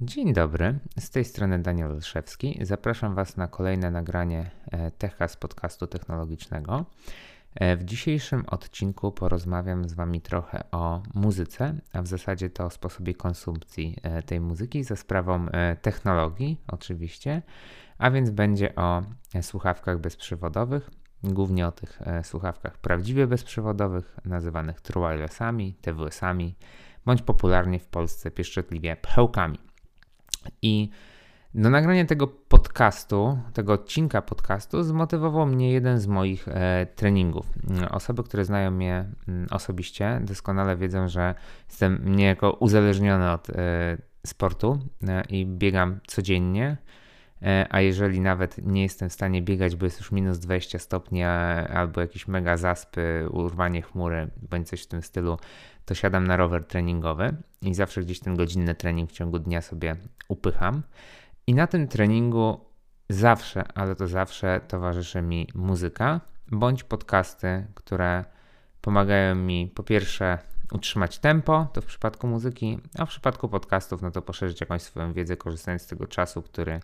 Dzień dobry, z tej strony Daniel Olszewski. Zapraszam Was na kolejne nagranie e, Techa z podcastu technologicznego. E, w dzisiejszym odcinku porozmawiam z Wami trochę o muzyce, a w zasadzie to o sposobie konsumpcji e, tej muzyki za sprawą technologii, oczywiście, a więc będzie o słuchawkach bezprzewodowych, głównie o tych słuchawkach prawdziwie bezprzewodowych, nazywanych wirelessami, TWS-ami, bądź popularnie w Polsce pieszczotliwie pchełkami. I do nagrania tego podcastu, tego odcinka podcastu, zmotywował mnie jeden z moich e, treningów. Osoby, które znają mnie mm, osobiście, doskonale wiedzą, że jestem niejako uzależniony od e, sportu e, i biegam codziennie. E, a jeżeli nawet nie jestem w stanie biegać, bo jest już minus 20 stopni albo jakieś mega zaspy, urwanie chmury bądź coś w tym stylu, to siadam na rower treningowy i zawsze gdzieś ten godzinny trening w ciągu dnia sobie upycham. I na tym treningu zawsze, ale to zawsze towarzyszy mi muzyka bądź podcasty, które pomagają mi po pierwsze utrzymać tempo, to w przypadku muzyki, a w przypadku podcastów, no to poszerzyć jakąś swoją wiedzę, korzystając z tego czasu, który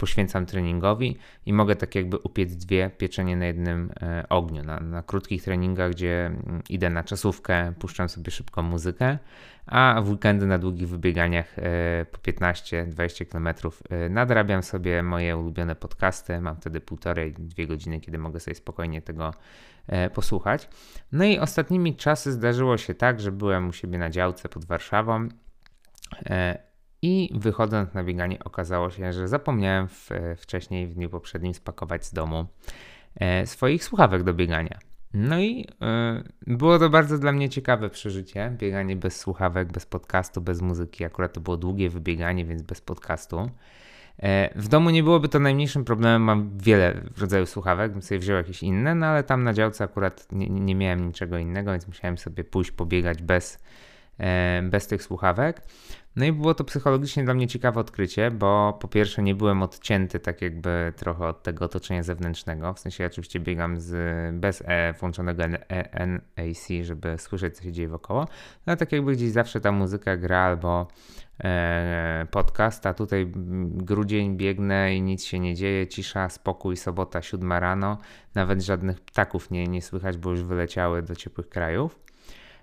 poświęcam treningowi i mogę tak jakby upiec dwie pieczenie na jednym e, ogniu. Na, na krótkich treningach, gdzie mm, idę na czasówkę, puszczam sobie szybką muzykę, a w weekendy na długich wybieganiach e, po 15-20 km e, nadrabiam sobie moje ulubione podcasty. Mam wtedy półtorej, dwie godziny, kiedy mogę sobie spokojnie tego posłuchać. No i ostatnimi czasy zdarzyło się tak, że byłem u siebie na działce pod Warszawą i wychodząc na bieganie okazało się, że zapomniałem w, wcześniej w dniu poprzednim spakować z domu e, swoich słuchawek do biegania. No i e, było to bardzo dla mnie ciekawe przeżycie. Bieganie bez słuchawek, bez podcastu, bez muzyki. Akurat to było długie wybieganie, więc bez podcastu. E, w domu nie byłoby to najmniejszym problemem. Mam wiele rodzajów słuchawek, bym sobie wziął jakieś inne, no ale tam na działce akurat nie, nie miałem niczego innego, więc musiałem sobie pójść pobiegać bez, bez tych słuchawek. No i było to psychologicznie dla mnie ciekawe odkrycie, bo po pierwsze nie byłem odcięty tak jakby trochę od tego otoczenia zewnętrznego. W sensie ja oczywiście biegam z, bez e, włączonego NAC, żeby słyszeć co się dzieje wokoło. No tak jakby gdzieś zawsze ta muzyka gra albo e, podcast, a tutaj grudzień biegnę i nic się nie dzieje, cisza, spokój, sobota, siódma rano. Nawet żadnych ptaków nie, nie słychać, bo już wyleciały do ciepłych krajów.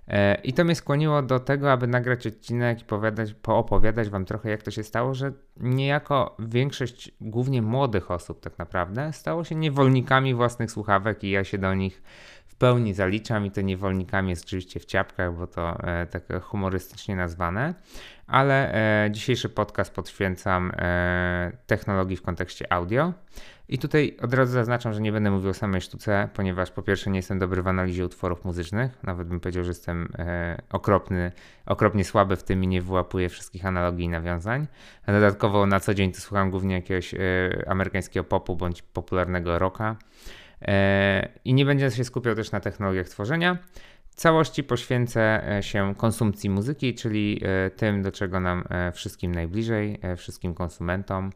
E, I to mnie skłoniło do tego, aby nagrać odcinek i powiadać, poopowiadać Wam trochę, jak to się stało, że niejako większość głównie młodych osób, tak naprawdę, stało się niewolnikami własnych słuchawek, i ja się do nich w pełni zaliczam. I to niewolnikami jest oczywiście w ciapkach, bo to e, tak humorystycznie nazwane. Ale e, dzisiejszy podcast poświęcam e, technologii w kontekście audio. I tutaj od razu zaznaczam, że nie będę mówił o samej sztuce, ponieważ po pierwsze nie jestem dobry w analizie utworów muzycznych, nawet bym powiedział, że jestem e, okropny, okropnie słaby w tym i nie wyłapuję wszystkich analogii i nawiązań. A dodatkowo na co dzień to słucham głównie jakiegoś e, amerykańskiego popu bądź popularnego rocka. E, I nie będę się skupiał też na technologiach tworzenia. Całości poświęcę e, się konsumpcji muzyki, czyli e, tym, do czego nam e, wszystkim najbliżej, wszystkim konsumentom.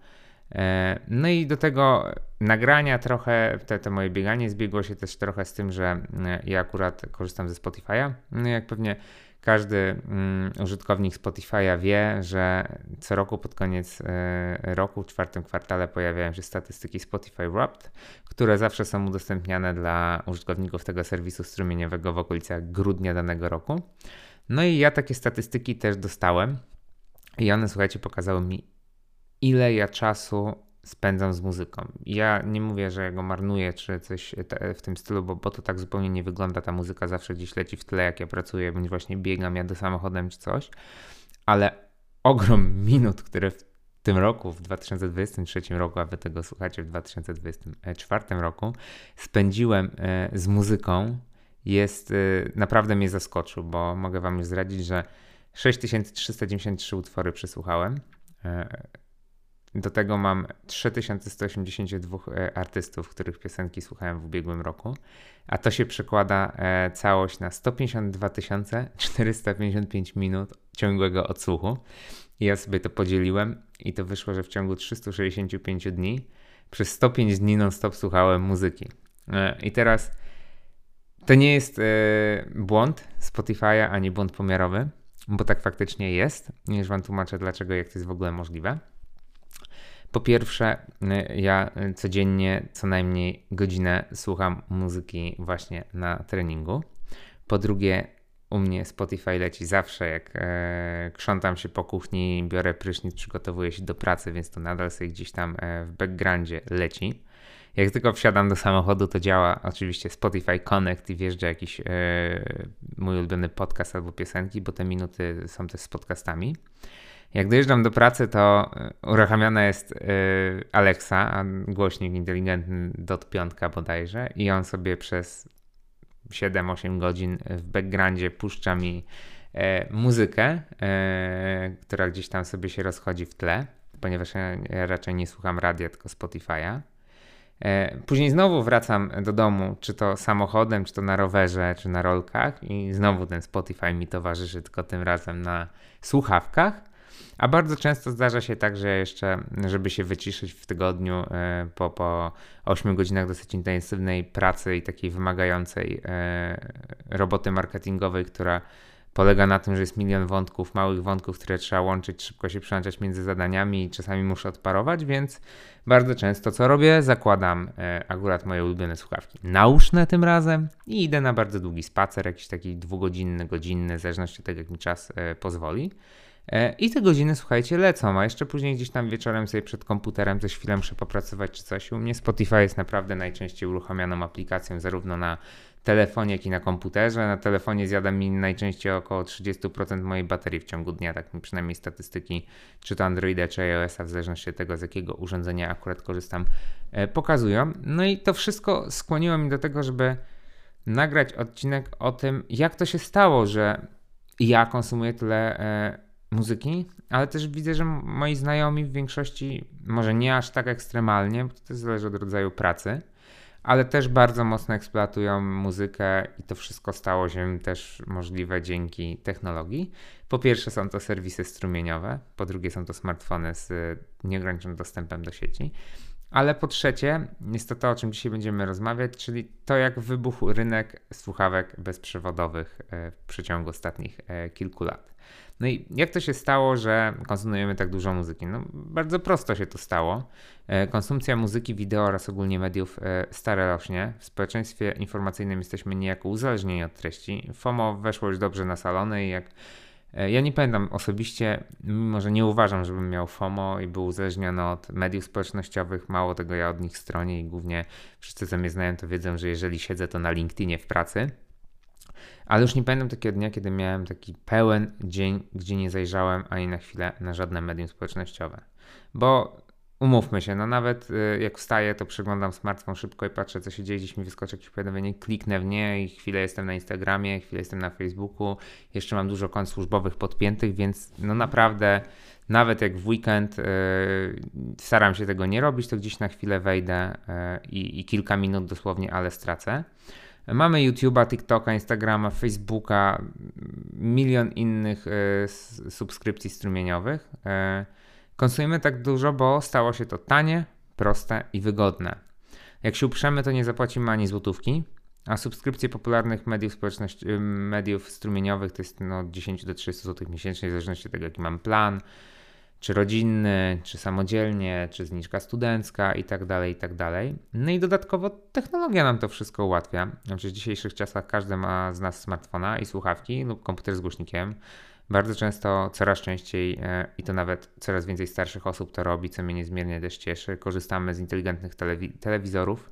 No i do tego nagrania trochę, te, te moje bieganie zbiegło się też trochę z tym, że ja akurat korzystam ze Spotify'a. No jak pewnie każdy mm, użytkownik Spotify'a wie, że co roku pod koniec e, roku, w czwartym kwartale pojawiają się statystyki Spotify Wrapped, które zawsze są udostępniane dla użytkowników tego serwisu strumieniowego w okolicach grudnia danego roku. No i ja takie statystyki też dostałem i one, słuchajcie, pokazały mi ile ja czasu spędzam z muzyką. Ja nie mówię, że go marnuję czy coś w tym stylu, bo, bo to tak zupełnie nie wygląda. Ta muzyka zawsze gdzieś leci w tle, jak ja pracuję, bądź właśnie biegam, jadę samochodem czy coś, ale ogrom minut, które w tym roku, w 2023 roku, a wy tego słuchacie w 2024 roku, spędziłem e, z muzyką, jest e, naprawdę mnie zaskoczył, bo mogę wam już zdradzić, że 6393 utwory przysłuchałem. Do tego mam 3182 e, artystów, których piosenki słuchałem w ubiegłym roku, a to się przekłada e, całość na 152 455 minut ciągłego odsłuchu. Ja sobie to podzieliłem i to wyszło, że w ciągu 365 dni przez 105 dni non-stop słuchałem muzyki. E, I teraz to nie jest błąd Spotify'a ani błąd pomiarowy, bo tak faktycznie jest. Już Wam tłumaczę dlaczego, jak to jest w ogóle możliwe. Po pierwsze, y, ja codziennie co najmniej godzinę słucham muzyki właśnie na treningu. Po drugie, u mnie Spotify leci zawsze, jak e, krzątam się po kuchni, biorę prysznic, przygotowuję się do pracy, więc to nadal sobie gdzieś tam e, w backgroundzie leci. Jak tylko wsiadam do samochodu, to działa oczywiście Spotify Connect i wjeżdża jakiś e, mój ulubiony podcast albo piosenki, bo te minuty są też z podcastami. Jak dojeżdżam do pracy, to e, uruchamiana jest e, Alexa, głośnik inteligentny dot piątka bodajże i on sobie przez 7-8 godzin w backgroundzie puszcza mi e, muzykę, e, która gdzieś tam sobie się rozchodzi w tle, ponieważ ja, ja raczej nie słucham radia, tylko Spotify'a. E, później znowu wracam do domu, czy to samochodem, czy to na rowerze, czy na rolkach, i znowu ten Spotify mi towarzyszy, tylko tym razem na słuchawkach. A bardzo często zdarza się tak, że jeszcze, żeby się wyciszyć w tygodniu e, po, po 8 godzinach dosyć intensywnej pracy i takiej wymagającej e, roboty marketingowej, która polega na tym, że jest milion wątków, małych wątków, które trzeba łączyć, szybko się przełączać między zadaniami i czasami muszę odparować, więc bardzo często co robię? Zakładam e, akurat moje ulubione słuchawki nauszne tym razem i idę na bardzo długi spacer, jakiś taki dwugodzinny, godzinny, w zależności od tego, jak mi czas pozwoli. E, I te godziny, słuchajcie, lecą, a jeszcze później gdzieś tam wieczorem sobie przed komputerem coś chwilę muszę popracować czy coś. U mnie Spotify jest naprawdę najczęściej uruchamianą aplikacją zarówno na telefonie, jak i na komputerze. Na telefonie zjada mi najczęściej około 30% mojej baterii w ciągu dnia, tak mi przynajmniej statystyki, czy to Androida, czy iOS-a, w zależności od tego, z jakiego urządzenia akurat korzystam, e, pokazują. No i to wszystko skłoniło mi do tego, żeby nagrać odcinek o tym, jak to się stało, że ja konsumuję tyle e, muzyki, ale też widzę, że moi znajomi w większości, może nie aż tak ekstremalnie, bo to zależy od rodzaju pracy, ale też bardzo mocno eksploatują muzykę i to wszystko stało się też możliwe dzięki technologii. Po pierwsze są to serwisy strumieniowe, po drugie są to smartfony z nieograniczonym dostępem do sieci. Ale po trzecie, jest to o czym dzisiaj będziemy rozmawiać, czyli to, jak wybuchł rynek słuchawek bezprzewodowych e, w przeciągu ostatnich e, kilku lat. No i jak to się stało, że konsumujemy tak dużo muzyki? No, bardzo prosto się to stało. E, konsumpcja muzyki, wideo oraz ogólnie mediów stale rośnie. W społeczeństwie informacyjnym jesteśmy niejako uzależnieni od treści. FOMO weszło już dobrze na salony i jak ja nie pamiętam osobiście, mimo że nie uważam, żebym miał FOMO i był uzależniony od mediów społecznościowych. Mało tego, ja od nich stronię i głównie wszyscy, co mnie znają, to wiedzą, że jeżeli siedzę to na LinkedInie w pracy, ale już nie pamiętam takiego dnia, kiedy miałem taki pełen dzień, gdzie nie zajrzałem ani na chwilę na żadne medium społecznościowe. Bo umówmy się, no nawet y, jak wstaję, to przeglądam smartfon szybko i patrzę, co się dzieje, gdzieś mi wyskoczy jakieś powiadomienie, kliknę w nie i chwilę jestem na Instagramie, chwilę jestem na Facebooku, jeszcze mam dużo kont służbowych podpiętych, więc no naprawdę nawet jak w weekend y, staram się tego nie robić, to gdzieś na chwilę wejdę y, i, kilka minut dosłownie, ale stracę. Mamy YouTube'a, TikToka, Instagrama, Facebooka, milion innych e, subskrypcji strumieniowych. E, konsumujemy tak dużo, bo stało się to tanie, proste i wygodne. Jak się uprzemy, to nie zapłacimy ani złotówki, a subskrypcje popularnych mediów społeczności, mediów strumieniowych to jest no, od 10 do 30 zł miesięcznie, w zależności od tego, jaki mam plan czy rodzinny, czy samodzielnie, czy zniżka studencka i tak dalej, i tak dalej. No i dodatkowo technologia nam to wszystko ułatwia. Znaczy w dzisiejszych czasach każdy ma z nas smartfona i słuchawki lub komputer z głośnikiem. Bardzo często, coraz częściej e, i to nawet coraz więcej starszych osób to robi, co mnie niezmiernie też cieszy. Korzystamy z inteligentnych telewi telewizorów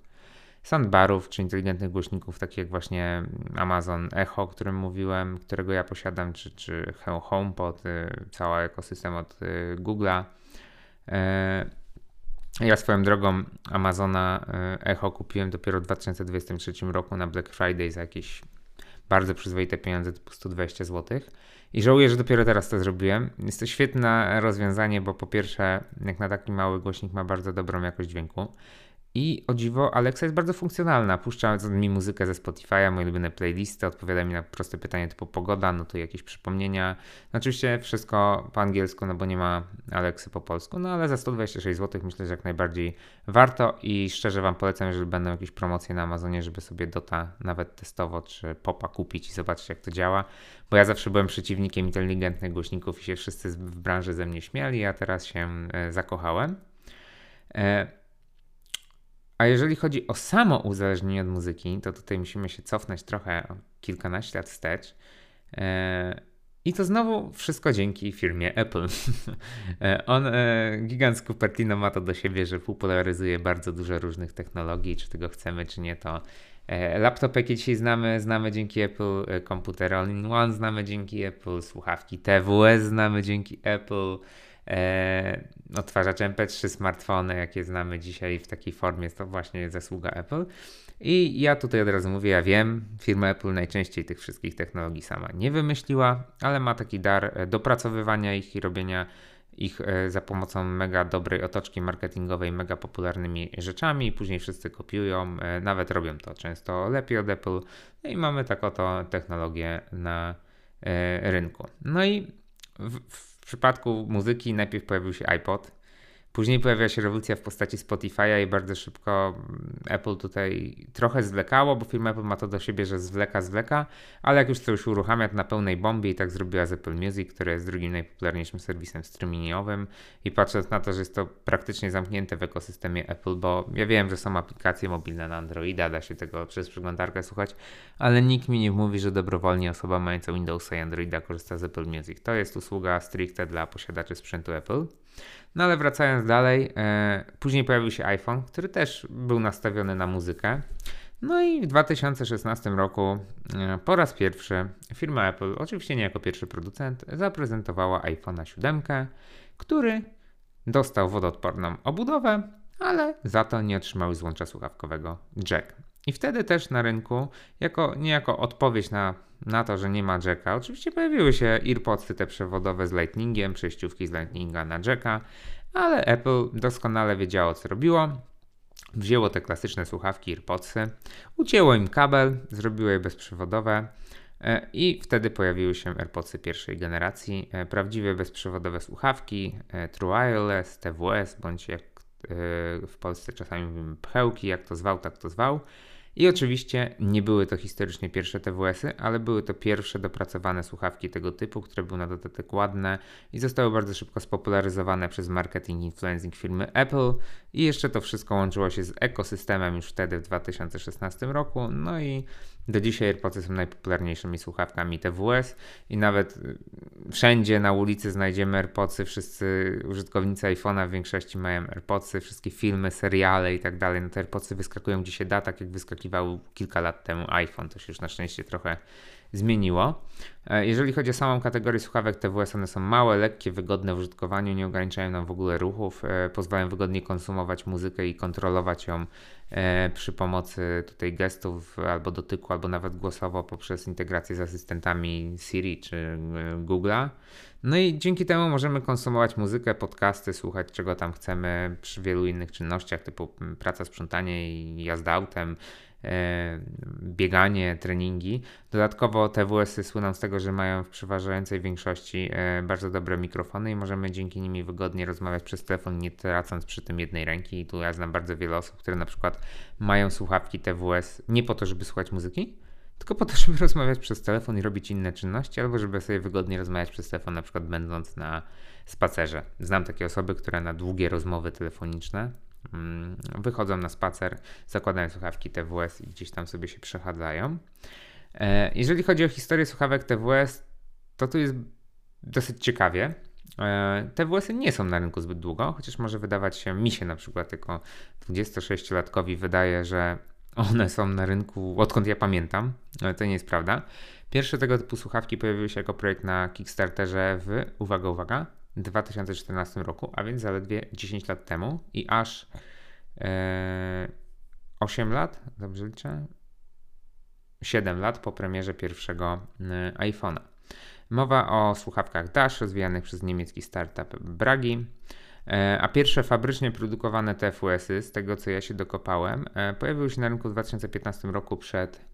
soundbarów czy inteligentnych głośników, takich jak właśnie Amazon Echo, o którym mówiłem, którego ja posiadam, czy, czy HomePod, y, cały ekosystem od y, Google'a. E, ja swoją drogą Amazona y, Echo kupiłem dopiero w 2023 roku na Black Friday za jakieś bardzo przyzwoite pieniądze, typu 120 zł. I żałuję, że dopiero teraz to zrobiłem. Jest to świetne rozwiązanie, bo po pierwsze, jak na taki mały głośnik ma bardzo dobrą jakość dźwięku. I o dziwo, Alexa jest bardzo funkcjonalna. Puszcza mi muzykę ze Spotify'a, moje ulubione playlisty, odpowiada mi na proste pytanie typu pogoda, no to jakieś przypomnienia. No oczywiście wszystko po angielsku, no bo nie ma Alexy po polsku, no ale za 126 zł myślę, że jak najbardziej warto i szczerze Wam polecam, jeżeli będą jakieś promocje na Amazonie, żeby sobie Dota nawet testowo czy Popa kupić i zobaczyć jak to działa, bo ja zawsze byłem przeciwnikiem inteligentnych głośników i się wszyscy w branży ze mnie śmiali, a teraz się e, zakochałem. E, a jeżeli chodzi o samo uzależnienie od muzyki, to tutaj musimy się cofnąć trochę kilkanaście lat wstecz. E, I to znowu wszystko dzięki firmie Apple. E, on, e, gigant z Cupertino ma to do siebie, że popularyzuje bardzo dużo różnych technologii, czy tego chcemy, czy nie, to laptopy, jakie dzisiaj znamy, znamy dzięki Apple, komputer all-in-one znamy dzięki Apple, słuchawki TWS znamy dzięki Apple, odtwarzacz MP3, smartfony, jakie znamy dzisiaj w takiej formie, to właśnie zasługa Apple. I ja tutaj od razu mówię, ja wiem, firma Apple najczęściej tych wszystkich technologii sama nie wymyśliła, ale ma taki dar e, dopracowywania ich i robienia ich e, za pomocą mega dobrej otoczki marketingowej, mega popularnymi rzeczami później wszyscy kopiują, e, nawet robią to często lepiej od Apple no i mamy tak oto technologię na rynku. No i w, w przypadku muzyki najpierw pojawił się iPod, Później pojawia się rewolucja w postaci Spotify'a i bardzo szybko mm, Apple tutaj trochę zwlekało, bo firma Apple ma to do siebie, że zwleka, zwleka, ale jak już już uruchamia to na pełnej bombie i tak zrobiła z Apple Music, który jest drugim najpopularniejszym serwisem streamingowym i patrząc na to, że jest to praktycznie zamknięte w ekosystemie Apple, bo ja wiem, że są aplikacje mobilne na Androida, da się tego przez przeglądarkę słuchać, ale nikt mi nie mówi, że dobrowolnie osoba mająca Windowsa i Androida korzysta z Apple Music. To jest usługa stricte dla posiadaczy sprzętu Apple. No ale wracając dalej, e, później pojawił się iPhone, który też był nastawiony na muzykę. No i w 2016 roku e, po raz pierwszy firma Apple, oczywiście nie jako pierwszy producent, zaprezentowała iPhone'a 7, który dostał wodoodporną obudowę, ale za to nie otrzymał złącza słuchawkowego jack. I wtedy też na rynku, jako, niejako odpowiedź na, na to, że nie ma jacka, oczywiście pojawiły się AirPodsy te przewodowe z Lightningiem, przejściówki z Lightninga na jacka, ale Apple doskonale wiedziało, co robiło. Wzięło te klasyczne słuchawki AirPodsy, ucięło im kabel, zrobiło je bezprzewodowe e, i wtedy pojawiły się AirPodsy pierwszej generacji, e, prawdziwe bezprzewodowe słuchawki, e, True Wireless, TWS, bądź jak w Polsce czasami mówimy pchełki, jak to zwał, tak to zwał. I oczywiście nie były to historycznie pierwsze TWS-y, ale były to pierwsze dopracowane słuchawki tego typu, które były na dodatek ładne i zostały bardzo szybko spopularyzowane przez marketing influencing firmy Apple. I jeszcze to wszystko łączyło się z ekosystemem już wtedy w 2016 roku. No i do dzisiaj AirPodsy są najpopularniejszymi słuchawkami TWS i nawet y, wszędzie na ulicy znajdziemy AirPodsy. Wszyscy użytkownicy iPhone'a w większości mają AirPodsy, wszystkie filmy, seriale i tak dalej. No te AirPodsy wyskakują gdzie się da, tak jak wyskakiwał kilka lat temu iPhone. To się już na szczęście trochę zmieniło. E, jeżeli chodzi o samą kategorię słuchawek TWS, one są małe, lekkie, wygodne w użytkowaniu, nie ograniczają nam w ogóle ruchów, e, pozwalają wygodnie konsumować muzykę i kontrolować ją e, przy pomocy tutaj gestów albo dotyku, albo nawet głosowo poprzez integrację z asystentami Siri czy Google'a. No i dzięki temu możemy konsumować muzykę, podcasty, słuchać czego tam chcemy przy wielu innych czynnościach typu praca, sprzątanie i jazda autem, bieganie, treningi. Dodatkowo TWS-y słyną z tego, że mają w przeważającej większości e, bardzo dobre mikrofony i możemy dzięki nimi wygodnie rozmawiać przez telefon, nie tracąc przy tym jednej ręki. I tu ja znam bardzo wiele osób, które na przykład mają słuchawki TWS nie po to, żeby słuchać muzyki, tylko po to, żeby rozmawiać przez telefon i robić inne czynności, albo żeby sobie wygodnie rozmawiać przez telefon, na przykład będąc na spacerze. Znam takie osoby, które na długie rozmowy telefoniczne wychodzą na spacer, zakładają słuchawki TWS i gdzieś tam sobie się przechadzają. E, jeżeli chodzi o historię słuchawek TWS, to tu jest dosyć ciekawie. E, TWS-y nie są na rynku zbyt długo, chociaż może wydawać się, mi się na przykład tylko 26-latkowi wydaje, że one są na rynku odkąd ja pamiętam, ale to nie jest prawda. Pierwsze tego typu słuchawki pojawiły się jako projekt na Kickstarterze w, uwaga, uwaga, 2014 roku, a więc zaledwie 10 lat temu i aż e, 8 lat, dobrze liczę? 7 lat po premierze pierwszego e, iPhone'a. Mowa o słuchawkach Dash rozwijanych przez niemiecki startup Bragi. E, a pierwsze fabrycznie produkowane TFUS-y, z tego co ja się dokopałem, e, pojawiły się na rynku w 2015 roku przed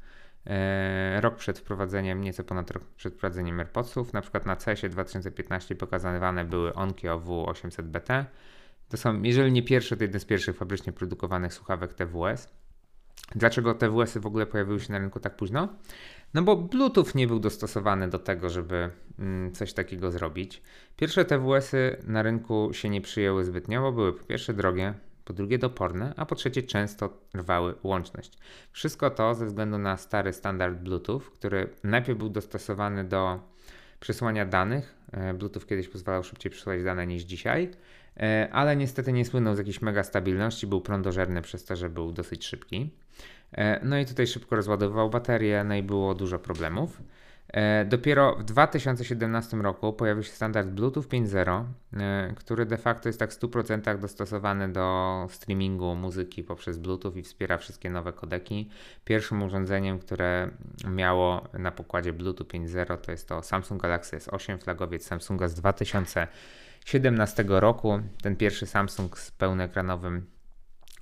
rok przed wprowadzeniem, nieco ponad rok przed wprowadzeniem AirPodsów. Na przykład na CES-ie 2015 pokazywane były Onkyo W800BT. To są, jeżeli nie pierwsze, to jeden z pierwszych fabrycznie produkowanych słuchawek TWS. Dlaczego TWS-y w ogóle pojawiły się na rynku tak późno? No bo Bluetooth nie był dostosowany do tego, żeby mm, coś takiego zrobić. Pierwsze TWS-y na rynku się nie przyjęły zbytnio, bo były po pierwsze drogie, po drugie doporne, a po trzecie często rwały łączność. Wszystko to ze względu na stary standard Bluetooth, który najpierw był dostosowany do przesłania danych. E, Bluetooth kiedyś pozwalał szybciej przesyłać dane niż dzisiaj, e, ale niestety nie słynął z jakiejś mega stabilności, był prądożerny przez to, że był dosyć szybki. E, no i tutaj szybko rozładowywał baterię, no i było dużo problemów. E, dopiero w 2017 roku pojawił się standard Bluetooth 5.0, e, który de facto jest tak w 100% dostosowany do streamingu muzyki poprzez Bluetooth i wspiera wszystkie nowe kodeki. Pierwszym urządzeniem, które miało na pokładzie Bluetooth 5.0 to jest to Samsung Galaxy S8, flagowiec Samsunga z 2017 roku. Ten pierwszy Samsung z pełnoekranowym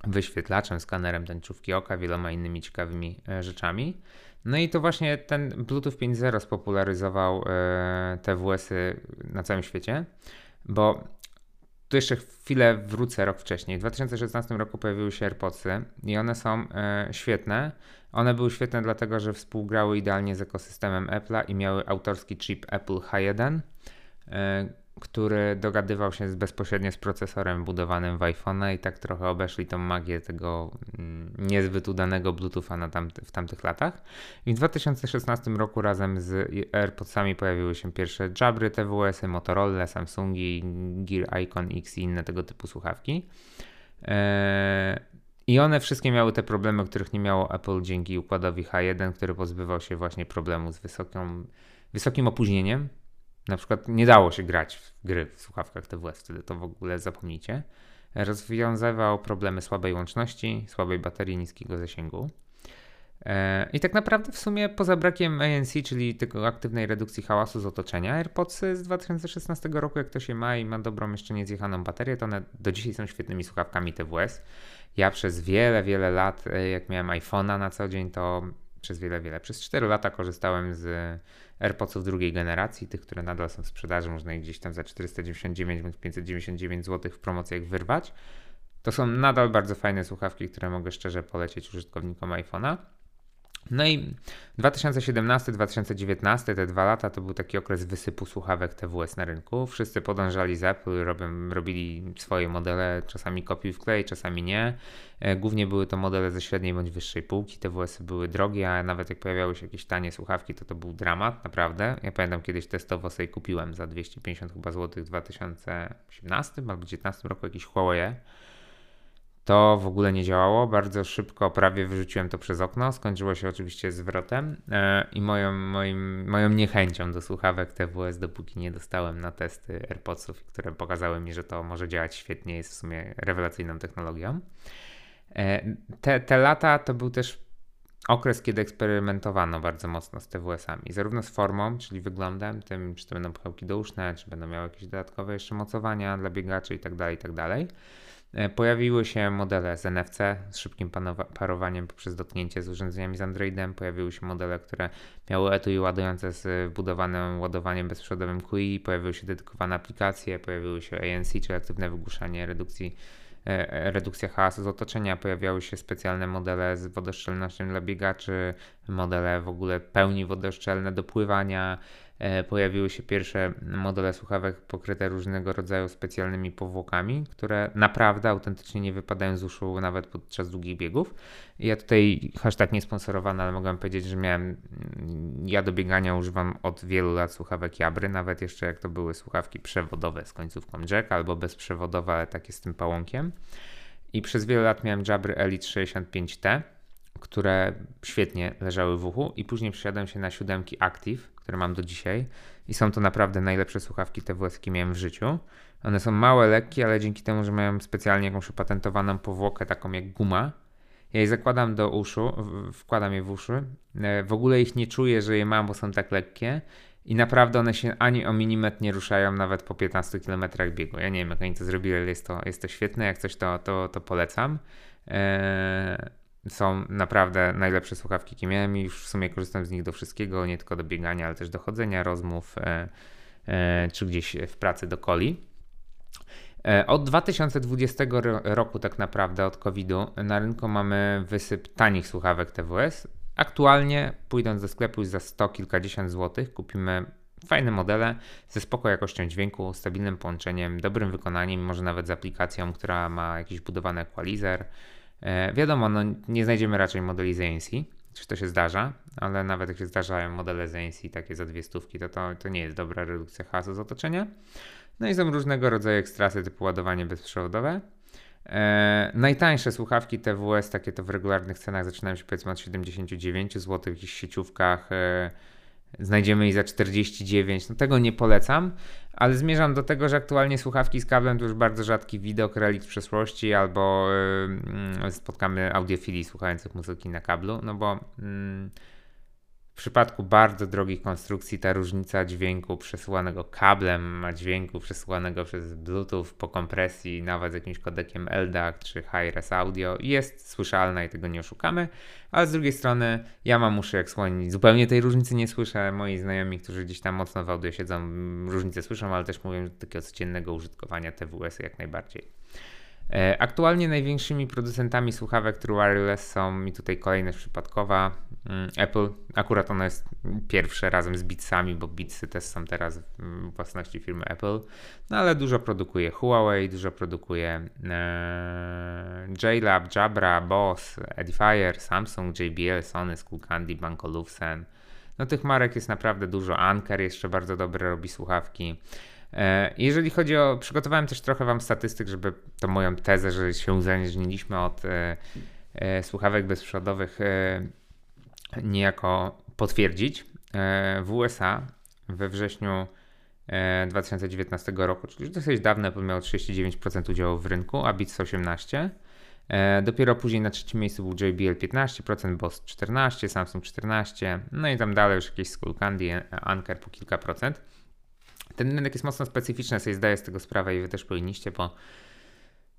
wyświetlaczem, skanerem tęczówki oka, wieloma innymi ciekawymi e, rzeczami. No i to właśnie ten Bluetooth 5.0 spopularyzował e, te WS-y na całym świecie, bo tu jeszcze chwilę wrócę rok wcześniej. W 2016 roku pojawiły się AirPodsy i one są e, świetne. One były świetne dlatego, że współgrały idealnie z ekosystemem Apple'a i miały autorski chip Apple H1, który dogadywał się z, bezpośrednio z procesorem budowanym w iPhone'a i tak trochę obeszli tą magię tego mm, niezbyt udanego Bluetootha na tamty, w tamtych latach. I w 2016 roku razem z AirPodsami pojawiły się pierwsze Jabry, TWS-y, Motorola, Samsungi, Gear Icon X i inne tego typu słuchawki. Eee, I one wszystkie miały te problemy, których nie miało Apple dzięki układowi H1, który pozbywał się właśnie problemu z wysoką, wysokim opóźnieniem na przykład nie dało się grać w gry w słuchawkach TWS, wtedy to w ogóle zapomnijcie. Rozwiązywał problemy słabej łączności, słabej baterii, niskiego zasięgu. E, I tak naprawdę w sumie poza brakiem ANC, czyli tego aktywnej redukcji hałasu z otoczenia, AirPods z 2016 roku, jak to się ma i ma dobrą jeszcze niezjechaną baterię, to one do dzisiaj są świetnymi słuchawkami TWS. Ja przez wiele, wiele lat, e, jak miałem iPhone'a na co dzień, to przez wiele, wiele, przez 4 lata korzystałem z AirPodsów drugiej generacji, tych, które nadal są w sprzedaży, można je gdzieś tam za 499 bądź 599 zł w promocjach wyrwać. To są nadal bardzo fajne słuchawki, które mogę szczerze polecieć użytkownikom iPhone'a. No i 2017-2019, te dwa lata, to był taki okres wysypu słuchawek TWS na rynku. Wszyscy podążali za Apple, robili swoje modele, czasami kopiuj w klej, czasami nie. E, głównie były to modele ze średniej bądź wyższej półki. TWS były drogie, a nawet jak pojawiały się jakieś tanie słuchawki, to to był dramat, naprawdę. Ja pamiętam kiedyś testowo sobie kupiłem za 250 chyba złotych w 2018 albo 2019 roku jakiś Huawei to w ogóle nie działało. Bardzo szybko prawie wyrzuciłem to przez okno. Skończyło się oczywiście zwrotem e, i moją, moim, moją niechęcią do słuchawek TWS, dopóki nie dostałem na testy AirPodsów, które pokazały mi, że to może działać świetnie, jest w sumie rewelacyjną technologią. E, te, te lata to był też okres, kiedy eksperymentowano bardzo mocno z TWS-ami, zarówno z formą, czyli wyglądem, tym, czy to będą pchełki douszne, czy będą miały jakieś dodatkowe jeszcze mocowania dla biegaczy itd., tak itd., tak pojawiły się modele z NFC z szybkim parowaniem poprzez dotknięcie z urządzeniami z Androidem. Pojawiły się modele, które miały etui ładujące z wbudowanym ładowaniem bezprzewodowym QI. Pojawiły się dedykowane aplikacje, pojawiły się ANC, czyli aktywne wygłuszanie redukcji e, e, redukcja hałasu z otoczenia, pojawiały się specjalne modele z wodoszczelnością dla biegaczy, modele w ogóle pełni wodoszczelne do pływania, E, pojawiły się pierwsze modele słuchawek pokryte różnego rodzaju specjalnymi powłokami, które naprawdę autentycznie nie wypadają z uszu nawet podczas długich biegów. Ja tutaj hashtag nie sponsorowany, ale mogłem powiedzieć, że miałem, ja do biegania używam od wielu lat słuchawek Jabry, nawet jeszcze jak to były słuchawki przewodowe z końcówką jack albo bezprzewodowe, ale takie z tym pałąkiem. I przez wiele lat miałem Jabry Elite 65T, które świetnie leżały w uchu i później przesiadłem się na siódemki Active, które mam do dzisiaj i są to naprawdę najlepsze słuchawki TWS, jakie miałem w życiu. One są małe, lekkie, ale dzięki temu, że mają specjalnie jakąś opatentowaną powłokę, taką jak guma, ja je zakładam do uszu, wkładam je w uszy. E, w ogóle ich nie czuję, że je mam, bo są tak lekkie. i naprawdę one się ani o milimetr nie ruszają nawet po 15 km biegu. Ja nie wiem, jak oni to zrobili, ale jest to, jest to świetne. Jak coś, to, to, to polecam. Eee, są naprawdę najlepsze słuchawki, jakie miałem i już w sumie korzystam z nich do wszystkiego, nie tylko do biegania, ale też do chodzenia, rozmów, e, e, czy gdzieś w pracy do coli. E, od 2020 roku, tak naprawdę, od COVID-u, na rynku mamy wysyp tanich słuchawek TWS. Aktualnie, pójdąc do sklepu za 100 kilkadziesiąt złotych, kupimy fajne modele ze spoko jakością dźwięku, stabilnym połączeniem, dobrym wykonaniem, może nawet z aplikacją, która ma jakiś budowany equalizer. E, wiadomo, no, nie znajdziemy raczej modeli z ANC, czy to się zdarza, ale nawet jak się zdarzają modele z ANC takie za dwie stówki, to, to, to nie jest dobra redukcja hasu z otoczenia. No i są różnego rodzaju ekstrasy typu ładowanie bezprzewodowe. E, najtańsze słuchawki TWS, takie to w regularnych cenach zaczynają się powiedzmy od 79 zł, w jakichś sieciówkach e, znajdziemy i za 49. No tego nie polecam, ale zmierzam do tego, że aktualnie słuchawki z kablem to już bardzo rzadki widok, relikt przeszłości, albo e, spotkamy audiofili słuchających muzyki na kablu, no bo. Mm, w przypadku bardzo drogich konstrukcji ta różnica dźwięku przesyłanego kablem, a dźwięku przesyłanego przez Bluetooth po kompresji, nawet jakimś kodekiem LDAC czy Hi-Res Audio jest słyszalna i tego nie oszukamy, ale z drugiej strony ja mam uszy jak słoń, zupełnie tej różnicy nie słyszę. Moi znajomi, którzy gdzieś tam mocno w audio siedzą, różnicę słyszą, ale też mówią, że takiego codziennego użytkowania TWS jak najbardziej. E, aktualnie największymi producentami słuchawek True Wireless są i tutaj kolejność przypadkowa mm, Apple. Akurat ona jest pierwsze razem z Beatsami, bo Beatsy też są teraz w własności firmy Apple. No ale dużo produkuje Huawei, dużo produkuje e, JLab, Jabra, Boss, Edifier, Samsung, JBL, Sony, Skullcandy, Banco Lufsen. No tych marek jest naprawdę dużo. Anker jeszcze bardzo dobre robi słuchawki. E, jeżeli chodzi o. Przygotowałem też trochę Wam statystyk, żeby tą moją tezę, że się uzależniliśmy od e, e, słuchawek bezprzewodowych niejako potwierdzić. W USA we wrześniu 2019 e, roku, czyli już dosyć dawno, Apple miał 39% udziału w rynku, a Beats 18%. Dopiero później na trzecim miejscu był JBL 15%, Boss 14%, Samsung 14%, no i tam dalej już jakieś Skullcandy, Anker po kilka procent. Ten rynek jest mocno specyficzny, sobie zdaję z tego sprawę i wy też powinniście, bo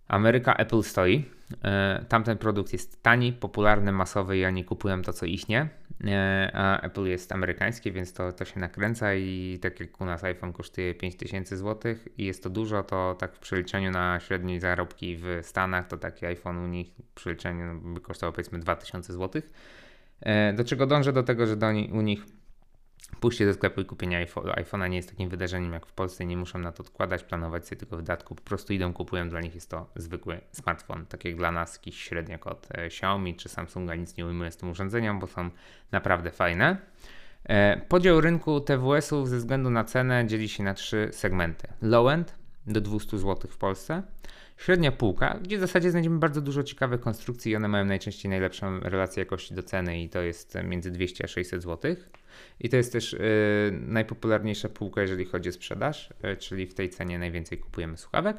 Ameryka Apple stoi. E, tamten produkt jest tani, popularny, masowy i oni kupują to, co ich nie. E, a Apple jest amerykańskie, więc to, to się nakręca i tak jak u nas iPhone kosztuje 5000 zł i jest to dużo, to tak w przeliczeniu na średniej zarobki w Stanach, to taki iPhone u nich w przeliczeniu by kosztował powiedzmy 2000 zł. E, do czego dążę? Do tego, że do, u nich Pójście do sklepu i kupienie iPhone'a nie jest takim wydarzeniem jak w Polsce, nie muszą na to odkładać, planować sobie tego wydatku, po prostu idą, kupują, dla nich jest to zwykły smartfon, tak jak dla nas jakiś średniak od e, Xiaomi czy Samsunga, nic nie ujmuję z tym urządzeniem, bo są naprawdę fajne. E, podział rynku TWS-ów ze względu na cenę dzieli się na trzy segmenty. Low-end do 200 zł w Polsce, średnia półka, gdzie w zasadzie znajdziemy bardzo dużo ciekawych konstrukcji i one mają najczęściej najlepszą relację jakości do ceny i to jest między 200 a 600 zł. I to jest też y, najpopularniejsza półka, jeżeli chodzi o sprzedaż, y, czyli w tej cenie najwięcej kupujemy słuchawek.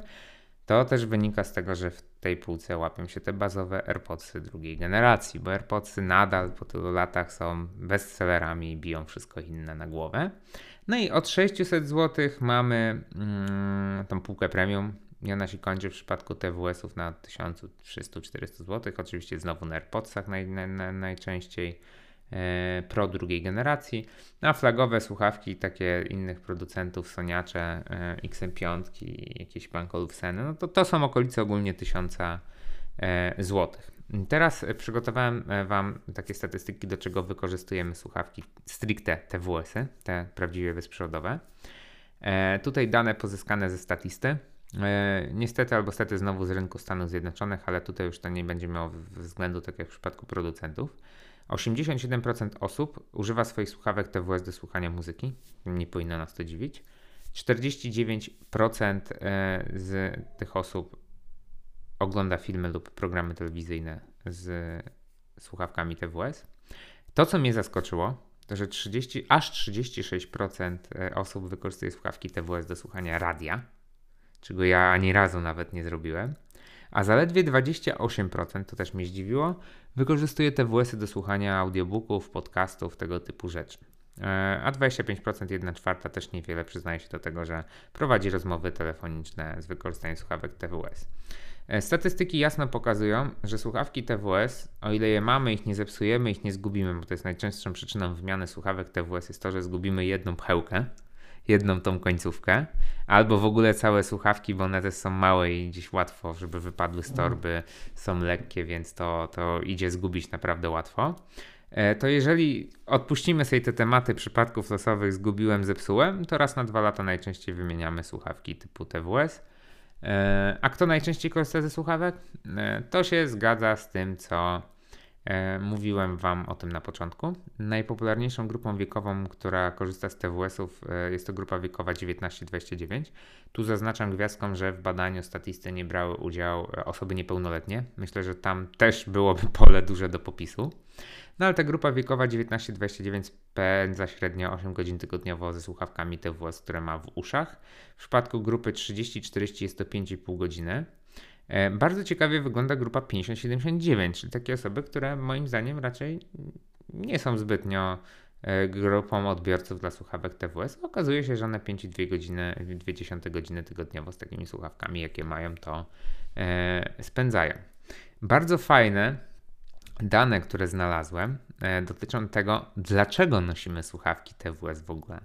To też wynika z tego, że w tej półce łapią się te bazowe AirPodsy drugiej generacji, bo AirPodsy nadal po tylu latach są bestsellerami i biją wszystko inne na głowę. No i od 600 zł mamy mm, tą półkę premium, ona się kończy w przypadku TWS-ów na 1300-400 zł. Oczywiście znowu na AirPodsach naj, naj, najczęściej. E, Pro drugiej generacji, a flagowe słuchawki takie innych producentów, Soniacze, e, XM5, jakieś Bankolufseny, no to to są okolice ogólnie 1000 e, zł. Teraz przygotowałem Wam takie statystyki, do czego wykorzystujemy słuchawki stricte TWS-y, te prawdziwie bezprzewodowe. Tutaj dane pozyskane ze statisty. Niestety albo stety znowu z rynku Stanów Zjednoczonych, ale tutaj już to nie będzie miało względu, tak jak w przypadku producentów. 87% osób używa swoich słuchawek TWS do słuchania muzyki. Nie powinno nas to dziwić. 49% e, z tych osób ogląda filmy lub programy telewizyjne z słuchawkami TWS. To, co mnie zaskoczyło, to że 30, aż 36% e, osób wykorzystuje słuchawki TWS do słuchania radia, czego ja ani razu nawet nie zrobiłem a zaledwie 28%, to też mnie zdziwiło, wykorzystuje TWS-y do słuchania audiobooków, podcastów, tego typu rzeczy. a 25%, 1 czwarta też niewiele przyznaje się do tego, że prowadzi rozmowy telefoniczne z wykorzystaniem słuchawek TWS. E, statystyki jasno pokazują, że słuchawki TWS, o ile je mamy, ich nie zepsujemy, ich nie zgubimy, bo to jest najczęstszą przyczyną wymiany słuchawek TWS, jest to, że zgubimy jedną pchełkę, jedną tą końcówkę, albo w ogóle całe słuchawki, bo one też są małe i gdzieś łatwo, żeby wypadły z torby, są lekkie, więc to, to idzie zgubić naprawdę łatwo. E, to jeżeli odpuścimy sobie te tematy przypadków losowych, zgubiłem, zepsułem, to raz na dwa lata najczęściej wymieniamy słuchawki typu TWS. E, a kto najczęściej korzysta ze słuchawek? E, to się zgadza z tym, co mówiłem Wam o tym na początku. Najpopularniejszą grupą wiekową, która korzysta z TWS-ów, jest to grupa wiekowa 19-29. Tu zaznaczam gwiazdką, że w badaniu statysty nie brały udziału osoby niepełnoletnie. Myślę, że tam też byłoby pole duże do popisu. No ale ta grupa wiekowa 19-29 spędza średnio 8 godzin tygodniowo ze słuchawkami TWS, które ma w uszach. W przypadku grupy 30-40 jest to 5,5 godziny. E, bardzo ciekawie wygląda grupa 50-79, czyli takie osoby, które moim zdaniem raczej nie są zbytnio e, grupą odbiorców dla słuchawek TWS. Okazuje się, że one 5,2 godziny, 20 godziny tygodniowo z takimi słuchawkami, jakie mają, to e, spędzają. Bardzo fajne dane, które znalazłem, dotyczą tego, dlaczego nosimy słuchawki TWS w ogóle.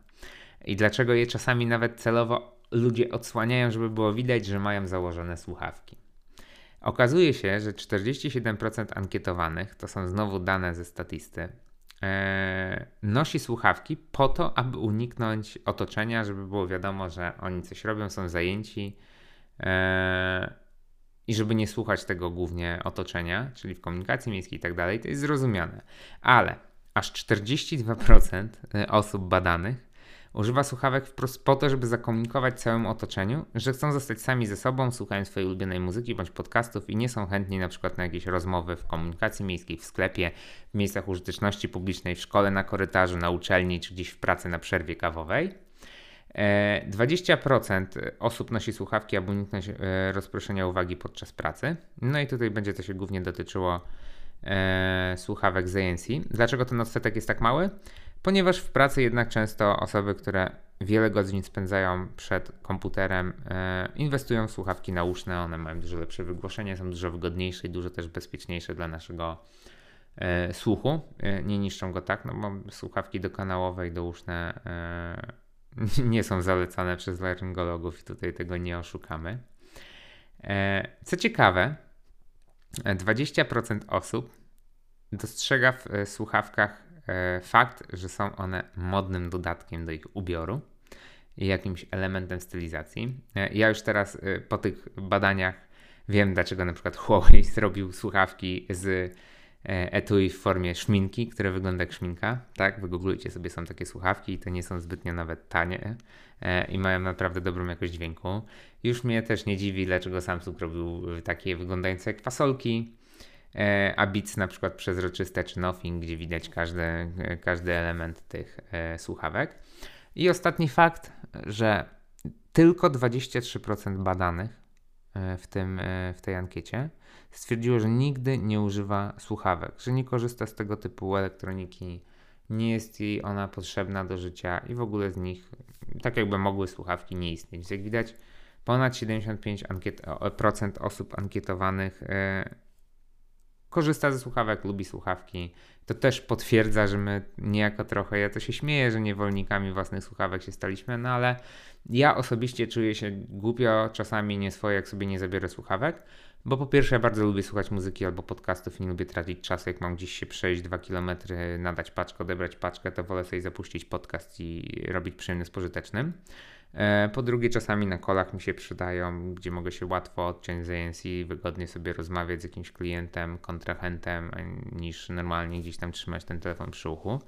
I dlaczego je czasami nawet celowo ludzie odsłaniają, żeby było widać, że mają założone słuchawki. Okazuje się, że 47% ankietowanych, to są znowu dane ze statysty, e, nosi słuchawki po to, aby uniknąć otoczenia, żeby było wiadomo, że oni coś robią, są zajęci. E, i żeby nie słuchać tego głównie otoczenia, czyli w komunikacji miejskiej i tak dalej, to jest zrozumiane. Ale aż 42% y, osób badanych używa słuchawek wprost po to, żeby zakomunikować całemu otoczeniu, że chcą zostać sami ze sobą, słuchając swojej ulubionej muzyki bądź podcastów i nie są chętni na przykład na jakieś rozmowy w komunikacji miejskiej, w sklepie, w miejscach użyteczności publicznej, w szkole, na korytarzu, na uczelni czy gdzieś w pracy na przerwie kawowej. 20% e, osób nosi słuchawki, aby uniknąć e, rozproszenia uwagi podczas pracy. No i tutaj będzie to się głównie dotyczyło e, słuchawek z ANC. Dlaczego ten odsetek jest tak mały? Ponieważ w pracy jednak często osoby, które wiele godzin spędzają przed komputerem, e, inwestują w słuchawki nauszne. One mają dużo lepsze wygłoszenie, są dużo wygodniejsze i dużo też bezpieczniejsze dla naszego e, słuchu. E, nie niszczą go tak, no bo słuchawki dokanałowe i douszne nie są zalecane przez laryngologów i tutaj tego nie oszukamy. Co ciekawe, 20% osób dostrzega w słuchawkach fakt, że są one modnym dodatkiem do ich ubioru i jakimś elementem stylizacji. Ja już teraz po tych badaniach wiem, dlaczego na przykład Huawei zrobił słuchawki z E, etui w formie szminki, które wygląda jak szminka, tak? Wygooglujcie sobie, są takie słuchawki i to nie są zbytnio nawet tanie e, i mają naprawdę dobrą jakość dźwięku. Już mnie też nie dziwi, dlaczego Samsung robił takie wyglądające jak fasolki, e, a Beats na przykład przezroczyste czy Nothing, gdzie widać każdy, każdy element tych słuchawek. I ostatni fakt, że tylko 23% badanych w, tym, w tej ankiecie stwierdziło, że nigdy nie używa słuchawek, że nie korzysta z tego typu elektroniki, nie jest jej ona potrzebna do życia i w ogóle z nich, tak jakby mogły słuchawki nie istnieć. Jak widać, ponad 75% ankiet, osób ankietowanych e, korzysta ze słuchawek, lubi słuchawki. To też potwierdza, że my niejako trochę, ja to się śmieję, że niewolnikami własnych słuchawek się staliśmy, no ale ja osobiście czuję się głupio, czasami nie swoje, jak sobie nie zabiorę słuchawek, bo po pierwsze, ja bardzo lubię słuchać muzyki albo podcastów i nie lubię tracić czasu. Jak mam gdzieś się przejść dwa kilometry, nadać paczkę, odebrać paczkę, to wolę sobie zapuścić podcast i robić przyjemny z pożytecznym. E, po drugie, czasami na kolach mi się przydają, gdzie mogę się łatwo odciąć z ANC i wygodnie sobie rozmawiać z jakimś klientem, kontrahentem, niż normalnie gdzieś tam trzymać ten telefon przy uchu.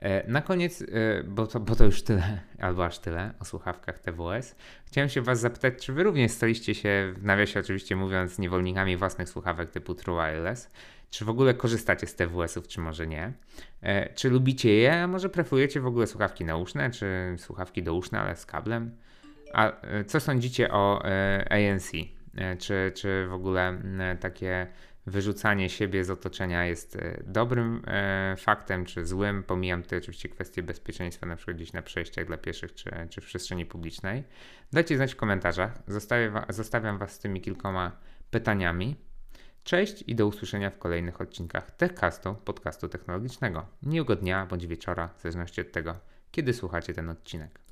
E, na koniec, e, bo to, bo to już tyle, albo aż tyle o słuchawkach TWS, chciałem się Was zapytać, czy Wy również staliście się, w nawiasie oczywiście mówiąc, niewolnikami własnych słuchawek typu True Wireless? Czy w ogóle korzystacie z TWS-ów, czy może nie? E, czy lubicie je, a może preferujecie w ogóle słuchawki nauszne, czy słuchawki douszne, ale z kablem? A co sądzicie o ANC? Czy, czy w ogóle takie wyrzucanie siebie z otoczenia jest e, dobrym e, faktem czy złym. Pomijam tutaj oczywiście kwestie bezpieczeństwa, na przykład gdzieś na przejściach dla pieszych czy, czy w przestrzeni publicznej. Dajcie znać w komentarzach. Zostawię, zostawiam Was z tymi kilkoma pytaniami. Cześć i do usłyszenia w kolejnych odcinkach TechCastu, podcastu technologicznego. Miłego dnia bądź wieczora, w zależności od tego, kiedy słuchacie ten odcinek.